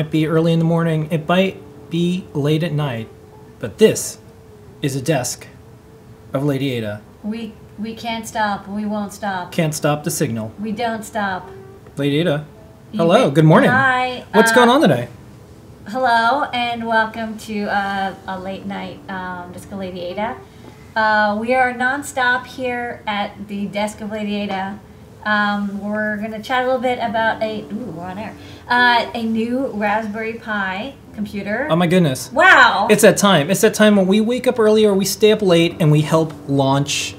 Might be early in the morning. It might be late at night. But this is a desk of Lady Ada. We we can't stop. We won't stop. Can't stop the signal. We don't stop. Lady Ada. Hello. Good morning. Hi. What's uh, going on today? Hello and welcome to uh, a late night um, Desk of Lady Ada. Uh, we are nonstop here at the desk of Lady Ada. Um, we're going to chat a little bit about a ooh, we're on air. Uh, a new Raspberry Pi computer. Oh my goodness. wow! It's that time. It's that time when we wake up early or we stay up late and we help launch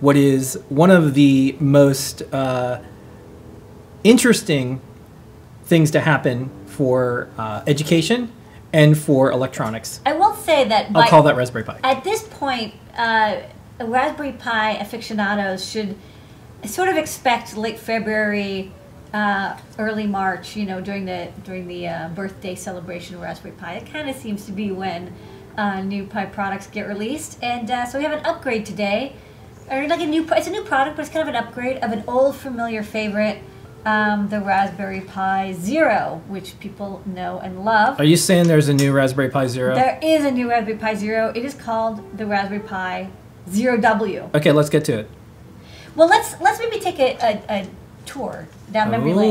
what is one of the most uh, interesting things to happen for uh, education and for electronics. I will say that I'll call that Raspberry Pi. At this point, uh, Raspberry Pi aficionados should sort of expect late February, uh, early March. You know, during the during the uh, birthday celebration of Raspberry Pi. It kind of seems to be when uh, new Pi products get released, and uh, so we have an upgrade today. Or like a new, it's a new product, but it's kind of an upgrade of an old familiar favorite, um, the Raspberry Pi Zero, which people know and love. Are you saying there's a new Raspberry Pi Zero? There is a new Raspberry Pi Zero. It is called the Raspberry Pi Zero W. Okay, let's get to it. Well, let's let's maybe take a, a, a tour down memory lane.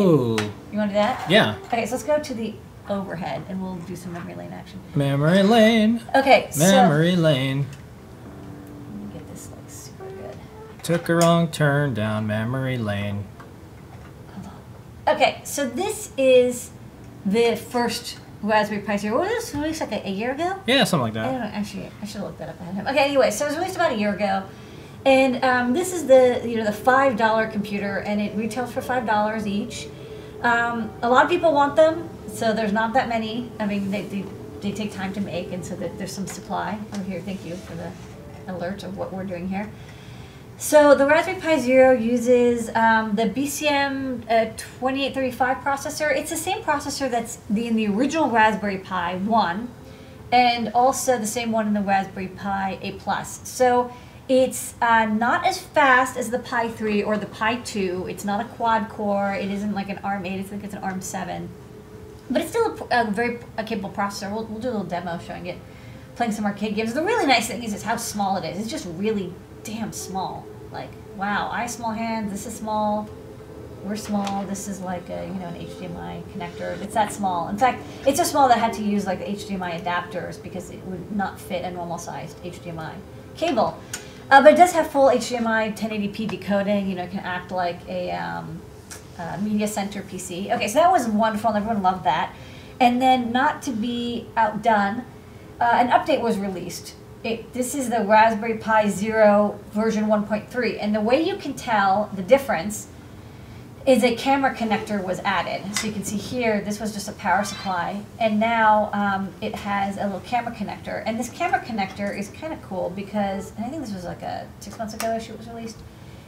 You want to do that? Yeah. Okay, so let's go to the overhead and we'll do some memory lane action. Memory lane. Okay, so Memory lane. let me get this like super good. Took a wrong turn down memory lane. Okay, so this is the first Raspberry Pi Zero. Was this released like a, a year ago? Yeah, something like I that. don't know. Actually, I should look that up ahead of time. Okay, anyway, so it was released about a year ago, and um, this is the you know the five dollar computer, and it retails for five dollars each. Um, a lot of people want them, so there's not that many. I mean, they, they, they take time to make, and so that there's some supply. Oh, here, thank you for the alert of what we're doing here. So the Raspberry Pi Zero uses um, the BCM uh, 2835 processor. It's the same processor that's the, in the original Raspberry Pi 1, and also the same one in the Raspberry Pi A Plus. So it's uh, not as fast as the Pi 3 or the Pi 2. It's not a quad core. It isn't like an ARM 8. I think it's an ARM 7. But it's still a, a very a capable processor. We'll, we'll do a little demo showing it, playing some arcade games. The really nice thing is, is how small it is. It's just really damn small. Like, wow, I small hands. This is small. We're small. This is like a you know an HDMI connector. It's that small. In fact, it's so small that I had to use like the HDMI adapters because it would not fit a normal sized HDMI cable. Uh, but it does have full HDMI 1080p decoding. You know, it can act like a um, uh, media center PC. Okay, so that was wonderful, and everyone loved that. And then, not to be outdone, uh, an update was released. It, this is the Raspberry Pi Zero version 1.3, and the way you can tell the difference is a camera connector was added. So you can see here, this was just a power supply, and now um, it has a little camera connector. And this camera connector is kind of cool because, I think this was like a six months ago issue it was released.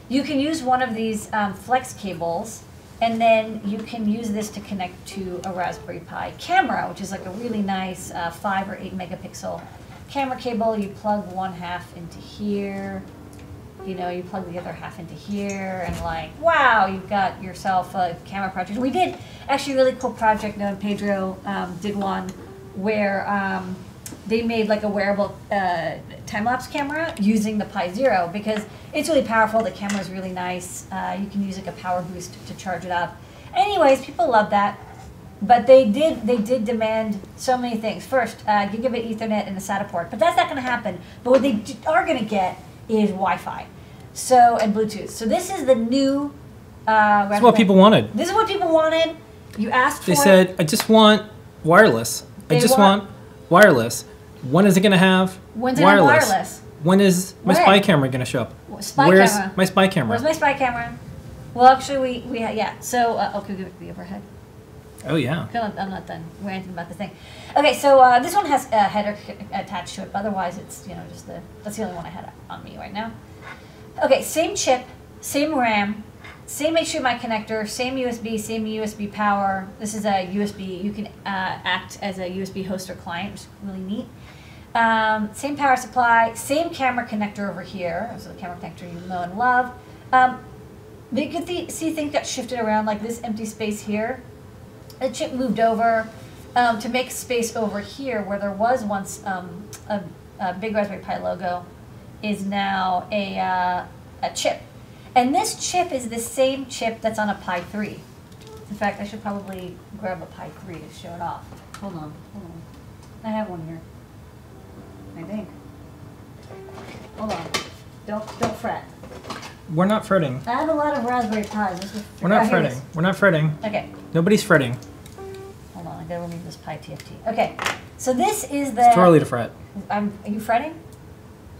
You can use one of these um, flex cables, and then you can use this to connect to a Raspberry Pi camera, which is like a really nice uh, five or eight megapixel camera cable. You plug one half into here, you know, you plug the other half into here, and like, wow, you've got yourself a camera project. We did actually a really cool project. And Pedro um, did one where um, they made like a wearable uh, time lapse camera using the Pi Zero because it's really powerful. The camera is really nice. Uh, you can use like a power boost to charge it up. Anyways, people love that. But they did they did demand so many things. First, uh, gigabit Ethernet and a SATA port, but that's not going to happen. But what they are going to get is Wi-Fi, so and Bluetooth. So this is the new. Uh, That's what people wanted. This is what people wanted. You asked They said, it. I just want wireless. I just want- want wireless. When is it going to have When's it wireless? wireless? When is my spy camera going to show up? Spy Where's camera. my spy camera? Where's my spy camera? Well, actually, we we ha- yeah. So uh, okay, give it the overhead. Oh, yeah. I'm not, I'm not done ranting about the thing. Okay, so uh, this one has a header attached to it. But otherwise, it's you know just the that's the only one I had on me right now. Okay, same chip, same RAM, same HDMI connector, same USB, same USB power. This is a USB. You can uh, act as a USB host or client, which is really neat. Um, same power supply, same camera connector over here. So the camera connector you know and love. Um, you can see things got shifted around, like this empty space here the chip moved over um, to make space over here where there was once um, a, a big Raspberry Pi logo is now a, uh, a chip. And this chip is the same chip that's on a Pi 3. In fact, I should probably grab a Pi 3 to show it off. Hold on, hold on. I have one here. I think. Hold on. Don't don't fret. We're not fretting. I have a lot of Raspberry Pis. We're not here it fretting. We're not fretting. Okay. Nobody's fretting. Hold on, I gotta remove this Pi TFT. Okay, so this is the. It's too early to fret. I'm. Are you fretting?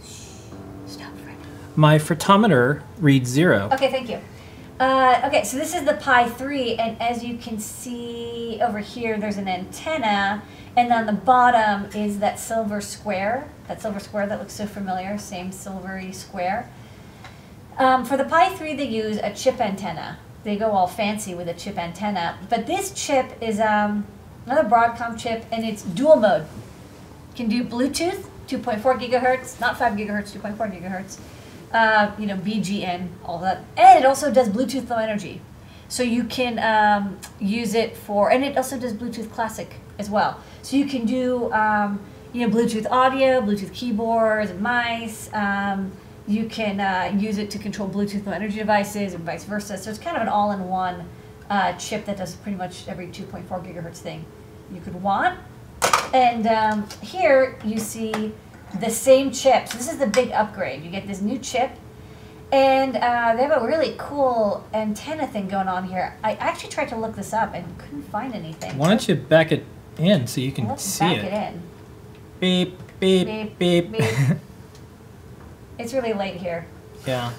Stop fretting. My fretometer reads zero. Okay, thank you. Uh, okay, so this is the Pi 3, and as you can see over here, there's an antenna, and on the bottom is that silver square. That silver square that looks so familiar, same silvery square. Um, for the Pi 3, they use a chip antenna. They go all fancy with a chip antenna, but this chip is um, another Broadcom chip, and it's dual mode. Can do Bluetooth, 2.4 gigahertz, not 5 gigahertz, 2.4 gigahertz. Uh, you know, BGN, all that, and it also does Bluetooth Low Energy, so you can um, use it for, and it also does Bluetooth Classic as well. So you can do, um, you know, Bluetooth audio, Bluetooth keyboards and mice. Um, you can uh, use it to control Bluetooth Low Energy devices and vice versa. So it's kind of an all-in-one uh, chip that does pretty much every 2.4 gigahertz thing you could want. And um, here you see the same chip. So this is the big upgrade. You get this new chip, and uh, they have a really cool antenna thing going on here. I actually tried to look this up and couldn't find anything. Why don't you back it in so you can Let's see back it? it in. Beep, beep, Beep, beep. beep. It's really late here. yeah.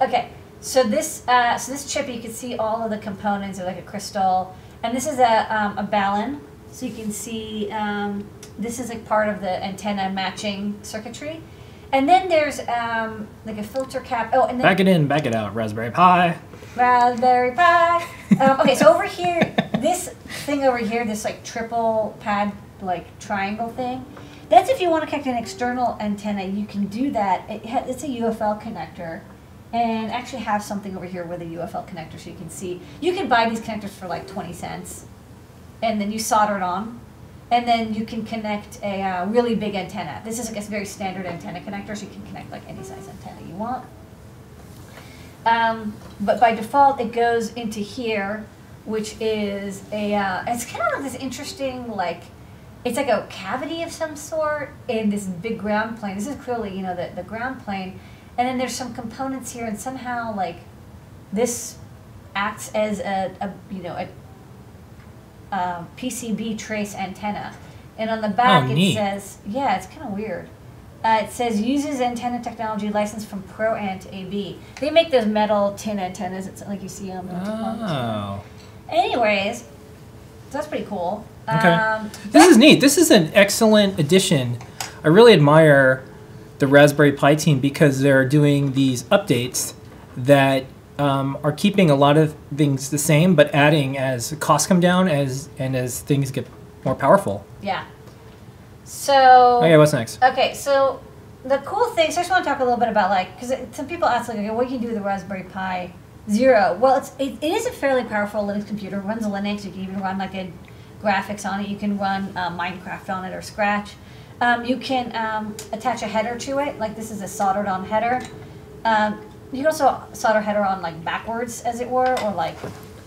Okay, so this uh, so this chip you can see all of the components are like a crystal, and this is a um, a balun, so you can see um, this is like part of the antenna matching circuitry, and then there's um, like a filter cap. Oh, and then Back it in, back it out. Raspberry Pi. Raspberry Pi. um, okay, so over here, this thing over here, this like triple pad, like triangle thing, that's if you want to connect an external antenna, you can do that. It it's a UFL connector. And actually have something over here with a UFL connector so you can see. You can buy these connectors for like 20 cents. And then you solder it on. And then you can connect a uh, really big antenna. This is like a very standard antenna connector, so you can connect like any size antenna you want. Um, but by default, it goes into here, which is a, uh, it's kind of this interesting, like, it's like a cavity of some sort in this big ground plane. This is clearly, you know, the, the ground plane. And then there's some components here, and somehow, like, this acts as a, a you know, a, a PCB trace antenna. And on the back, Oh, it neat. says, yeah, it's kind of weird. Uh, it says uses antenna technology licensed from ProAnt AB. They make those metal tin antennas. It's like you see on the. Oh. Anyways, that's pretty cool. Okay. Um, This is neat. This is an excellent addition. I really admire the Raspberry Pi team because they're doing these updates that um, are keeping a lot of things the same, but adding as costs come down as and as things get more powerful. yeah. So. Okay, what's next? Okay, so the cool thing. So I just want to talk a little bit about like because some people ask like, okay, what can you do with the Raspberry Pi Zero? Well, it's it, it is a fairly powerful Linux computer. It runs Linux. You can even run like a graphics on it. You can run uh, Minecraft on it or Scratch. Um, you can um, attach a header to it. Like this is a soldered on header. Um, you can also solder header on like backwards, as it were, or like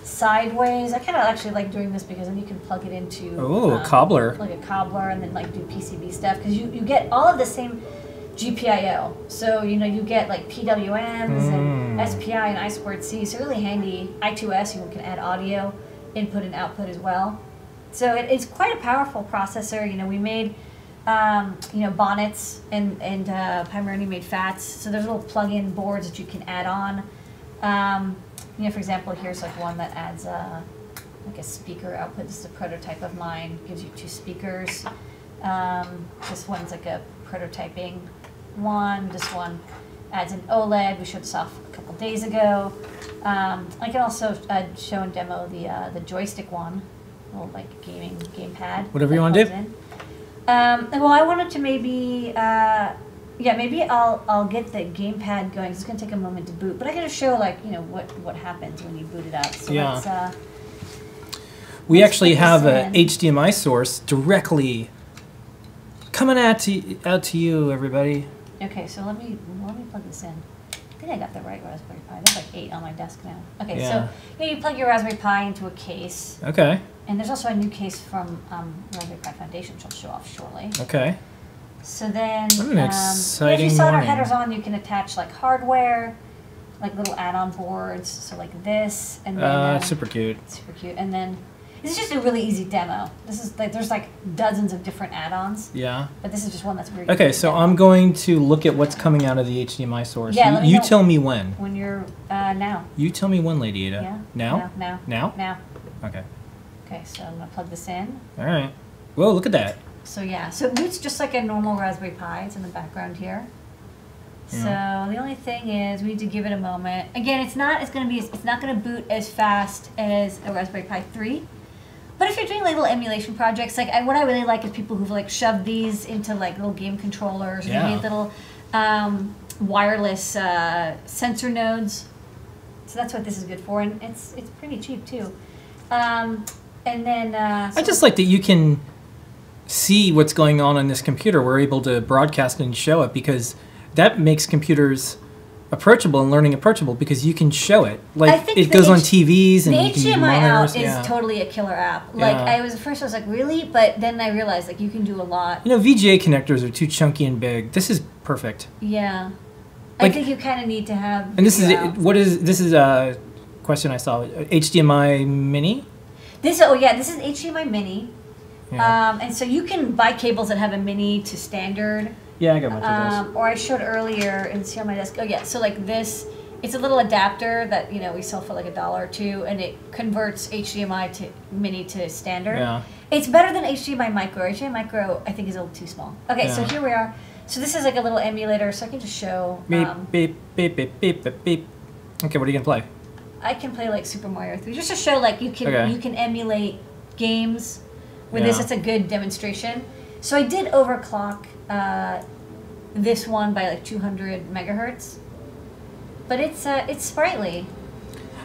sideways. I kind of actually like doing this because then you can plug it into Ooh, a um, cobbler. like a cobbler, and then like do PCB stuff because you, you get all of the same GPIO. So you know you get like PWMs and Mm. SPI and I squared C. So really handy. I2S you can add audio input and output as well. So it, it's quite a powerful processor. You know we made um, you know bonnets and and uh, made HATs. So there's little plug-in boards that you can add on. Um, you know, for example, here's like one that adds uh, like a speaker output. This is a prototype of mine. Gives you two speakers. Um, this one's like a prototyping one. This one adds an OLED. We showed this off a couple days ago. Um, I can also uh, show and demo the uh, the joystick one, little like gaming gamepad. Whatever you wanna do. in. Um, well, I wanted to maybe, uh, yeah, maybe I'll I'll get the gamepad going. It's gonna take a moment to boot, but I gotta show like you know what what happens when you boot it up. So Yeah. uh, we actually have this a in. HDMI source directly coming out to out to you, everybody. Okay, so let me let me plug this in. I think I got the right Raspberry Pi. There's like eight on my desk now. Okay, Yeah. so you, know, you plug your Raspberry Pi into a case, Okay. And there's also a new case from um, Raspberry Pi Foundation, which I'll show off shortly. Okay. So then, What an um, exciting if you solder morning. headers on, you can attach like hardware, like little add-on boards. So like this, and then Uh, um, super cute. super cute. And then this is just a really easy demo. This is like there's like dozens of different add-ons, Yeah. but this is just one that's really Okay, so. I'm going to look at what's coming out of the HDMI source. Yeah, you let me you know. tell me when. when you're uh, now. You tell me when, Lady Ada. Yeah. Now? Now. Now? Now. Okay. Okay, so I'm gonna plug this in. All right. Whoa, look at that. So yeah, so it boots just like a normal Raspberry Pi. It's in the background here. Yeah. So the only thing is we need to give it a moment. Again, it's not it's gonna be it's not gonna boot as fast as a Raspberry Pi 3. But if you're doing like little emulation projects, like I, what I really like is people who've like shoved these into like little game controllers. Yeah. Made little um, wireless uh, sensor nodes. So that's what this is good for, and it's it's pretty cheap too. Um, and then uh, I just like that you can see what's going on on this computer. We're able to broadcast and show it because that makes computers approachable and learning approachable because you can show it. Like it goes on TVs and the you can HDMI monitors. out is yeah. totally a killer app. Like Yeah. I was at first, I was like, really, but then I realized like you can do a lot. you know, VGA connectors are too chunky and big. This is perfect. Yeah, Like- I think you kind of need to have. And this is out. what is this is a question I saw. HDMI Mini. This. Oh yeah, this is HDMI Mini. Yeah, Um, and so you can buy cables that have a mini to standard. yeah I got a bunch of those. Um, or I showed earlier and see on my desk. Oh yeah, so like this, it's a little adapter that you know we sell for like a dollar or two, and it converts HDMI to mini to standard. Yeah. It's better than HDMI Micro. HDMI Micro I think is a little too small. Okay, so here we are. So this is like a little emulator, so I can just show. Beep Um, beep beep beep beep beep beep. Okay, what are you gonna play? I can play like Super Mario 3 just to show like you can Okay. you can emulate games. With this, it's a good demonstration. So I did overclock uh, this one by like 200 megahertz, but it's uh, it's sprightly.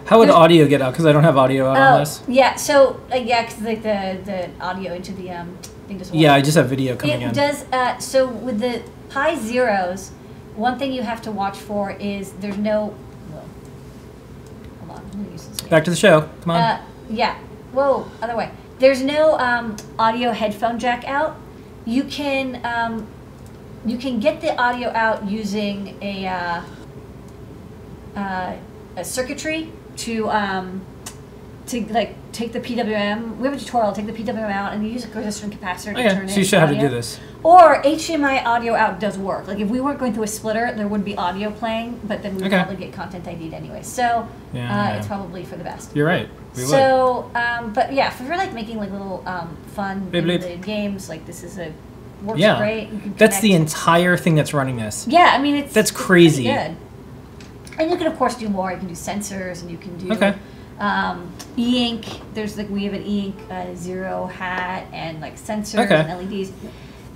How would There's- audio get out? Because I don't have audio out on this. yeah. So uh, yeah, 'cause like the the audio into the um thing doesn't. Yeah, I just have video coming It in. does. Uh, so with the Pi Zeros, one thing you have to watch for is there's no. Whoa. Hold on. I'm gonna use this. again. Back to the show. Come on. Uh, yeah. Whoa, other way. There's no um, audio headphone jack out. You can um, you can get the audio out using a uh, uh, a circuitry to um, to like take the PWM. We have a tutorial. Take the PWM out and you use a resistor and capacitor to okay, turn it. so you should have to do this. Or HDMI audio out does work. Like if we weren't going through a splitter, there would be audio playing, but then we would Okay. probably get content ID'd anyway. So Yeah, uh, yeah. it's probably for the best. You're right. We would. So, um, but yeah, if you're like making like little um, fun Bleep, bleep. emulated games, like this is a works Yeah. great. You That's the entire thing that's running this. yeah. I mean, it's That's it's crazy. good. And you can of course do more. You can do sensors, and you can do Okay. um, e-ink. There's like we have an e-ink uh, zero hat and like sensors Okay. and LEDs.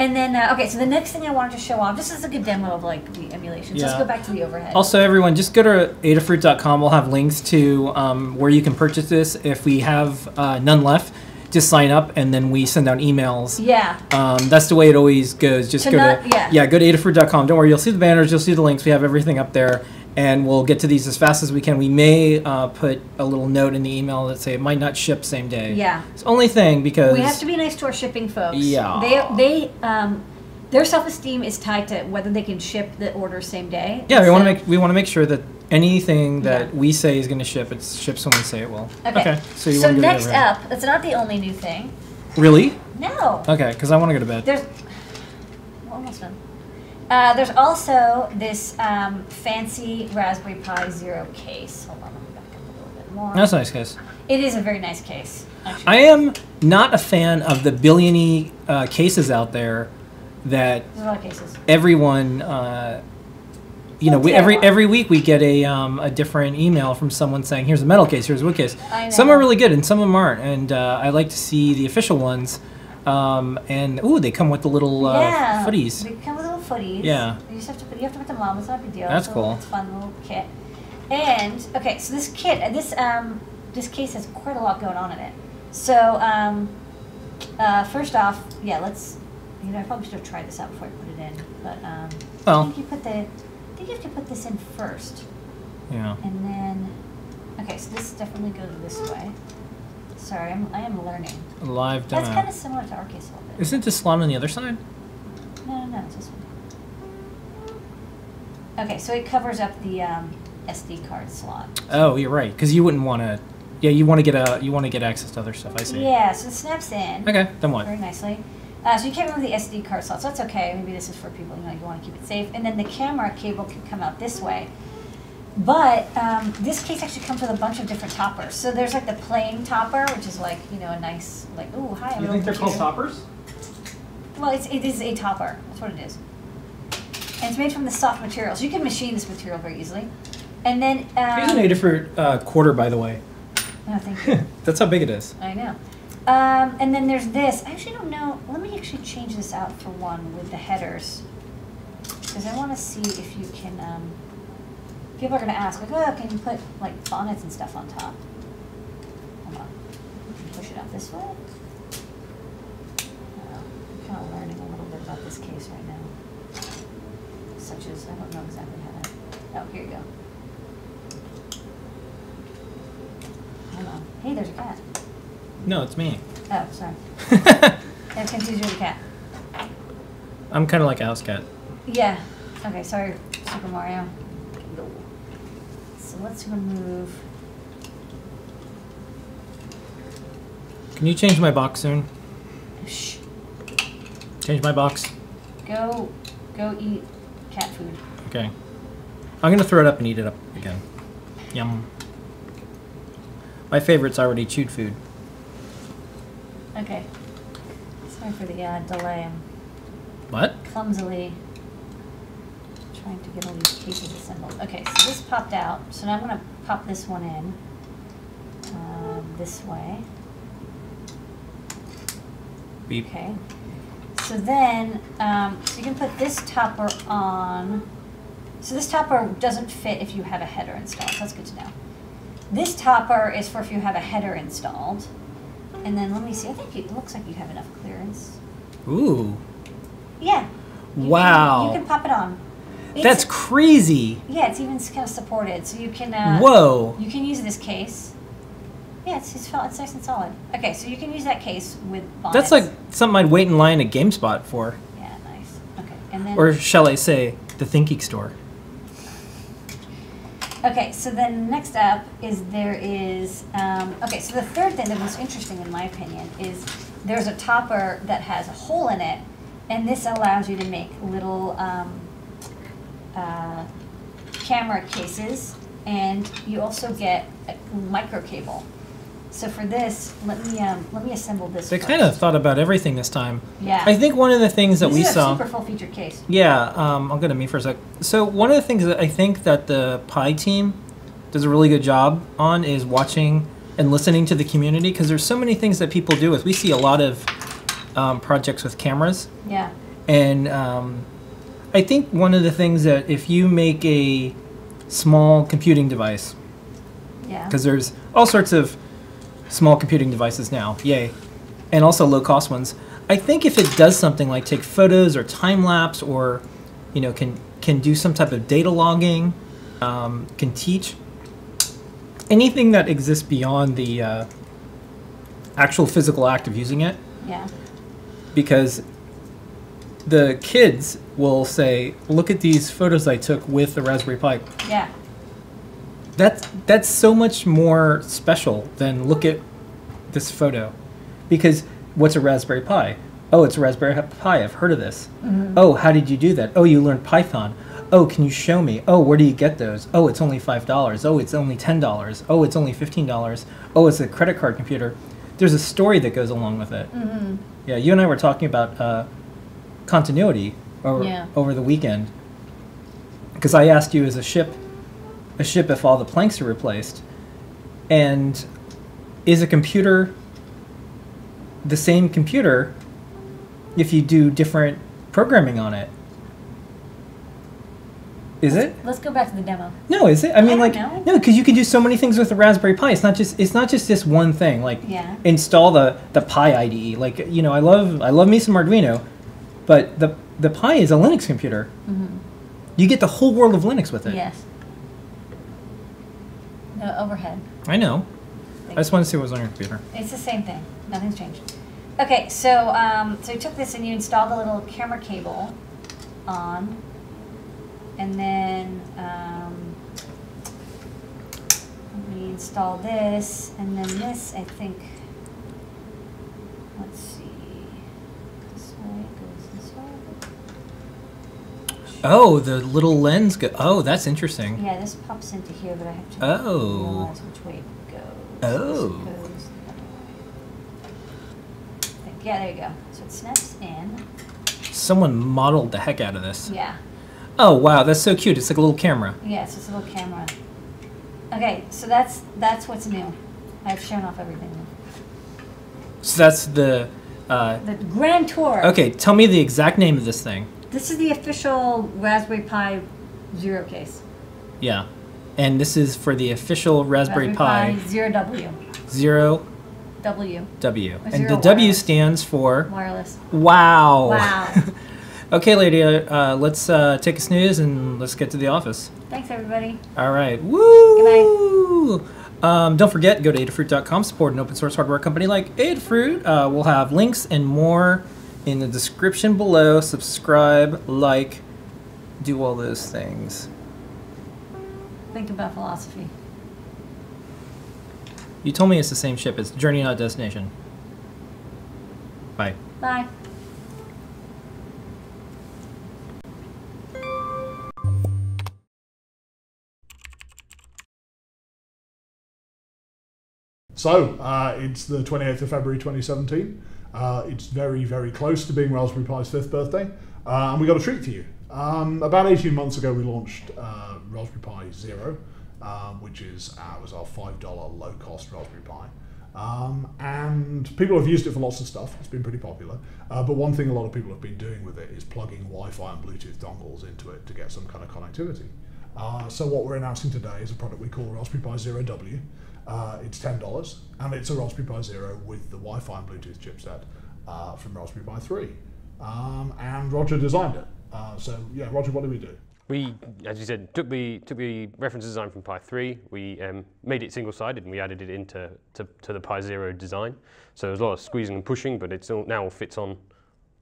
And then uh, okay, so the next thing I wanted to show off, just as a good demo of like the emulation. So let's go back to the overhead. Also, everyone, just go to adafruit.com. We'll have links to um, where you can purchase this. If we have uh, none left, just sign up and then we send out emails. yeah. Um, that's the way it always goes. Just To go not- to yeah. go to adafruit.com. Don't worry, you'll see the banners, you'll see the links. We have everything up there, and we'll get to these as fast as we can. We may uh, put a little note in the email that say it might not ship same day. Yeah. It's the only thing because We have to be nice to our shipping folks. Yeah. They they um their self esteem is tied to whether they can ship the order same day. yeah, we want to make we want to make sure that anything that Yeah. we say is going to ship, it ships when we say it will. Okay. So you so want to go next bed. up, that's not the only new thing. Really? No. Okay, because I want to go to bed. There's we're almost done. Uh, there's also this um, fancy Raspberry Pi Zero case. Hold on, let me back up a little bit more. That's a nice, case. It is a very nice case. Actually. I am not a fan of the billiony uh, cases out there that There's a lot of cases. everyone. Uh, you know, we, every every week we get a um, a different email from someone saying, "Here's a metal case, here's a wood case." I Some are really good, and some of them aren't. And uh, I like to see the official ones. Um, and ooh, they come with the little uh, yeah. footies. They come with footies. Yeah. You just have to put you have to put them on. It's not a big deal. That's It's a cool. It's a fun little kit. And okay, so this kit, uh, this um, this case has quite a lot going on in it. So, um, uh, first off, yeah, let's. You know, I probably should have tried this out before I put it in, but um, I think you put the. I think you have to put this in first, yeah. and then. Okay, so this definitely goes this way. Sorry, I'm, I am learning. Live demo. That's kind of similar to our case a little bit. Isn't this slot on the other side? No, no, no, it's this one. Okay, so it covers up the um, SD card slot. Oh, you're right. Because you wouldn't want to. Yeah, you want to get a you want to get access to other stuff. I see. Yeah, so it snaps in Okay. Then what? very nicely. Uh, so you can't remove the SD card slot, so that's okay. Maybe this is for people you know you want to keep it safe. And then the camera cable can come out this way. But um, this case actually comes with a bunch of different toppers. So there's like the plain topper, which is like you know a nice like oh hi. I'm You think they're old called toppers? Well, it's, it is a topper. That's what it is. And it's made from the soft materials. you can machine this material very easily. And then, um, Here's a native for uh, quarter, by the way. oh, thank you. That's how big it is. I know. Um, and then there's this. I actually don't know. Let me actually change this out for one with the headers, because I want to see if you can. Um, people are going to ask, like, oh, can you put like bonnets and stuff on top? Hold on. Push it out this way. Uh, I'm kind of learning a little bit about this case right now. Such as I don't know exactly how to. Oh, here you go. Hold on. Hey, there's a cat. No, it's me. Oh, sorry. I confused you with a cat. I'm kind of like a house cat. Yeah. Okay, sorry, Super Mario. So let's remove. Can you change my box soon? Shh. Change my box. Go, go eat cat food. Okay. I'm gonna throw it up and eat it up again. Yum. My favorite's already chewed food. Okay. Sorry for the uh, delay. I'm What? clumsily trying to get all these pieces assembled. Okay, so this popped out. So now I'm gonna pop this one in um, this way. Beep. Okay. So then, um, so you can put this topper on. So this topper doesn't fit if you have a header installed. So that's good to know. This topper is for if you have a header installed. And then let me see. I think it looks like you have enough clearance. Ooh. Yeah. You Wow. Can, you can pop it on. It's- That's crazy. yeah. It's even kind of supported, so you can. Uh, Whoa. You can use this case. Yeah, it's it's, it's nice and solid. Okay, so you can use that case with bonnets. That's like something I'd wait in line at GameStop for. Yeah, nice. Okay, and then. Or shall I say, the Thinking Store. Okay, so then next up is there is, um, okay, so the third thing, the most interesting in my opinion, is there's a topper that has a hole in it, and this allows you to make little um, uh, camera cases, and you also get a micro cable. So for this, let me um, let me assemble this. They first. kind of thought about everything this time. Yeah. I think one of the things that this we saw. super full featured case. Yeah, um, I'll go to me for a sec. So one of the things that I think that the Pi team does a really good job on is watching and listening to the community because there's so many things that people do with. We see a lot of um, projects with cameras, Yeah. and um, I think one of the things that if you make a small computing device, Yeah. because there's all sorts of small computing devices now, yay, and also low cost ones. I think if it does something like take photos or time lapse or, you know, can can do some type of data logging, um, can teach anything that exists beyond the uh, actual physical act of using it, Yeah. because the kids will say, "Look at these photos I took with the Raspberry Pi." Yeah. That's that's so much more special than look at this photo, because what's a Raspberry Pi? Oh, it's a Raspberry Pi. I've heard of this. Oh, how did you do that? Oh, you learned Python. Oh, can you show me? Oh, where do you get those? Oh, it's only five dollars. Oh, it's only ten dollars. Oh, it's only fifteen dollars. Oh, it's a credit card computer. There's a story that goes along with it. Mm-hmm. Yeah, you and I were talking about uh, continuity over Yeah. over the weekend because I asked you as a ship a ship if all the planks are replaced, and is a computer the same computer if you do different programming on it? Is it? Let's go back to the demo. No, is it? I mean, don't like, know. no, because you can do so many things with the Raspberry Pi. It's not just it's not just this one thing. Like, Yeah. install the the Pi IDE. Like, you know, I love I love me some Arduino, but the the Pi is a Linux computer. You get the whole world of Linux with it. Mm-hmm. Yes. No overhead. I know. I just want to see what was on your computer. It's the same thing. Nothing's changed. Okay, so um, so you took this and you installed the little camera cable on, and then um, we install this, and then this I think. Let's see. This way goes this way. Oh, the little lens. Go- oh, that's interesting. Yeah, this pops into here, but I have to Oh. realize which way it goes. Oh. Goes the other way. Think- Yeah, there you go. So it snaps in. Someone modeled the heck out of this. Yeah. Oh wow, that's so cute. It's like a little camera. Yeah, it's just a little camera. Okay, so that's that's what's new. I've shown off everything. So that's the. Uh, The Grand Tour. okay, tell me the exact name of this thing. This is the official Raspberry Pi Zero case. Yeah, and this is for the official Raspberry, Pi, Zero W. Zero W. W, and the W stands for Wireless. wow. Wow. okay, lady, uh, let's uh, take a snooze and let's get to the office. Thanks, everybody. All right. Woo! Um, don't forget, go to adafruit.com, support an open source hardware company like Adafruit. Uh, we'll have links and more in the description below. Subscribe, like, do all those things. Think about philosophy. You told me it's the same ship. It's Journey, not Destination. Bye. Bye. So, uh, it's the 28th of February 2017. Uh, it's very, very close to being Raspberry Pi's fifth birthday, uh, and we got a treat for you. Um, about 18 months ago, we launched uh, Raspberry Pi Zero, um, which is uh, was our $5 low cost Raspberry Pi. Um, and people have used it for lots of stuff. It's been pretty popular. Uh, but one thing a lot of people have been doing with it is plugging Wi-Fi and Bluetooth dongles into it to get some kind of connectivity. Uh, so what we're announcing today is a product we call Raspberry Pi Zero W. Uh, it's ten dollars, and it's a Raspberry Pi Zero with the Wi-Fi and Bluetooth chipset uh, from Raspberry Pi Three. Um, and Roger designed it. Uh, so yeah, Roger, what did we do? We, as you said, took the took the reference design from Pi 3. We um, made it single-sided and we added it into to, to the Pi Zero design. So there's a lot of squeezing and pushing, but it now fits on.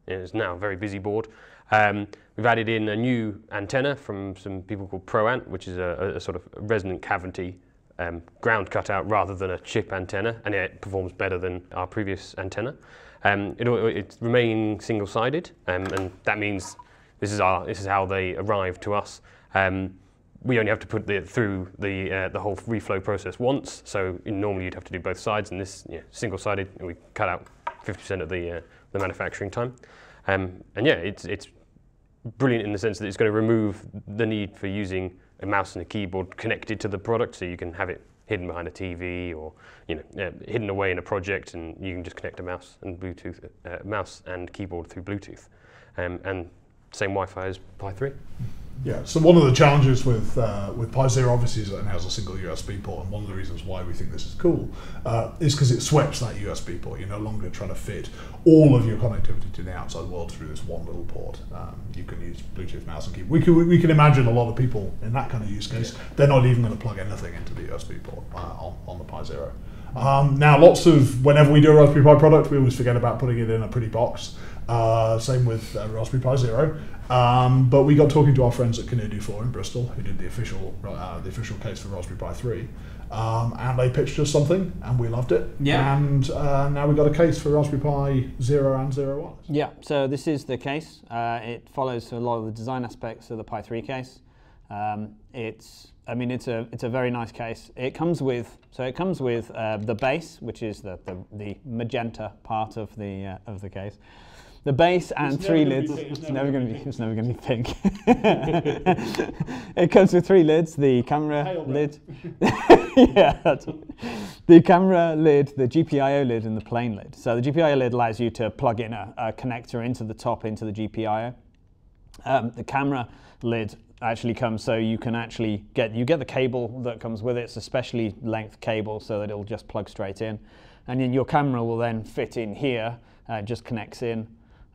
It's now a very busy board. Um, we've added in a new antenna from some people called ProAnt, which is a, a sort of resonant cavity um, ground cutout rather than a chip antenna, and it performs better than our previous antenna. Um, it, it's remaining single-sided, um, and that means this is our this is how they arrive to us. Um, we only have to put it through the uh, the whole reflow process once. So normally you'd have to do both sides, and this yeah, single-sided. We cut out 50% of the uh, the manufacturing time. Um, and yeah, it's it's brilliant in the sense that it's going to remove the need for using a mouse and a keyboard connected to the product, so you can have it hidden behind a TV or you know uh, hidden away in a project, and you can just connect a mouse and Bluetooth uh, mouse and keyboard through Bluetooth, um, and same Wi-Fi as Pi 3. Yeah, so one of the challenges with uh, with Pi Zero obviously is that it has a single USB port, and one of the reasons why we think this is cool uh, is because it sweats that USB port. You're no longer trying to fit all of your connectivity to the outside world through this one little port. Um, you can use Bluetooth mouse and keyboard. We can we can imagine a lot of people in that kind of use case. They're not even going to plug anything into the USB port uh, on, on the Pi Zero. Um, now, lots of whenever we do a Raspberry Pi product, we always forget about putting it in a pretty box. Uh, same with uh, Raspberry Pi Zero. Um, but we got talking to our friends at Kinneir Dufort in Bristol, who did the official uh, the official case for Raspberry Pi 3. Um, and they pitched us something, and we loved it. Yeah. And uh, now we've got a case for Raspberry Pi 0 and 0 1. Yeah, so this is the case. Uh, it follows a lot of the design aspects of the Pi 3 case. Um, it's, I mean, it's a it's a very nice case. It comes with so it comes with uh, the base, which is the, the, the magenta part of the uh, of the case. The base and It's three be lids. it's It's never gonna be be. It's never going to be pink. it comes with three lids. The camera Hail lid. yeah, the camera lid, the GPIO lid, and the plain lid. So the GPIO lid allows you to plug in a, a connector into the top into the GPIO. Um, the camera lid actually comes so you can actually get you get the cable that comes with it. It's a specially length cable so that it'll just plug straight in, and then your camera will then fit in here. Uh, just connects in.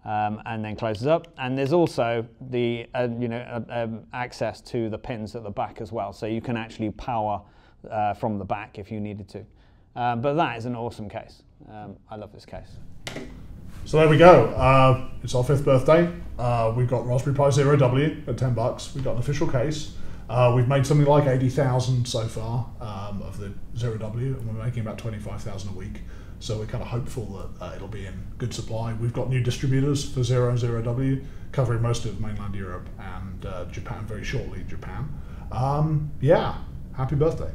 Um, and then closes up. And there's also the uh, you know uh, um, access to the pins at the back as well, so you can actually power uh, from the back if you needed to. Um, but that is an awesome case. Um, I love this case. So there we go. Uh, it's our fifth birthday. Uh, we've got Raspberry Pi Zero W at ten bucks. We've got an official case. Uh, we've made something like eighty thousand so far um, of the Zero W, and we're making about twenty-five thousand a week. So we're kind of hopeful that uh, it'll be in good supply. We've got new distributors for Zero and Zero W, covering most of mainland Europe and uh, Japan very shortly. Japan. Um, yeah. Happy birthday.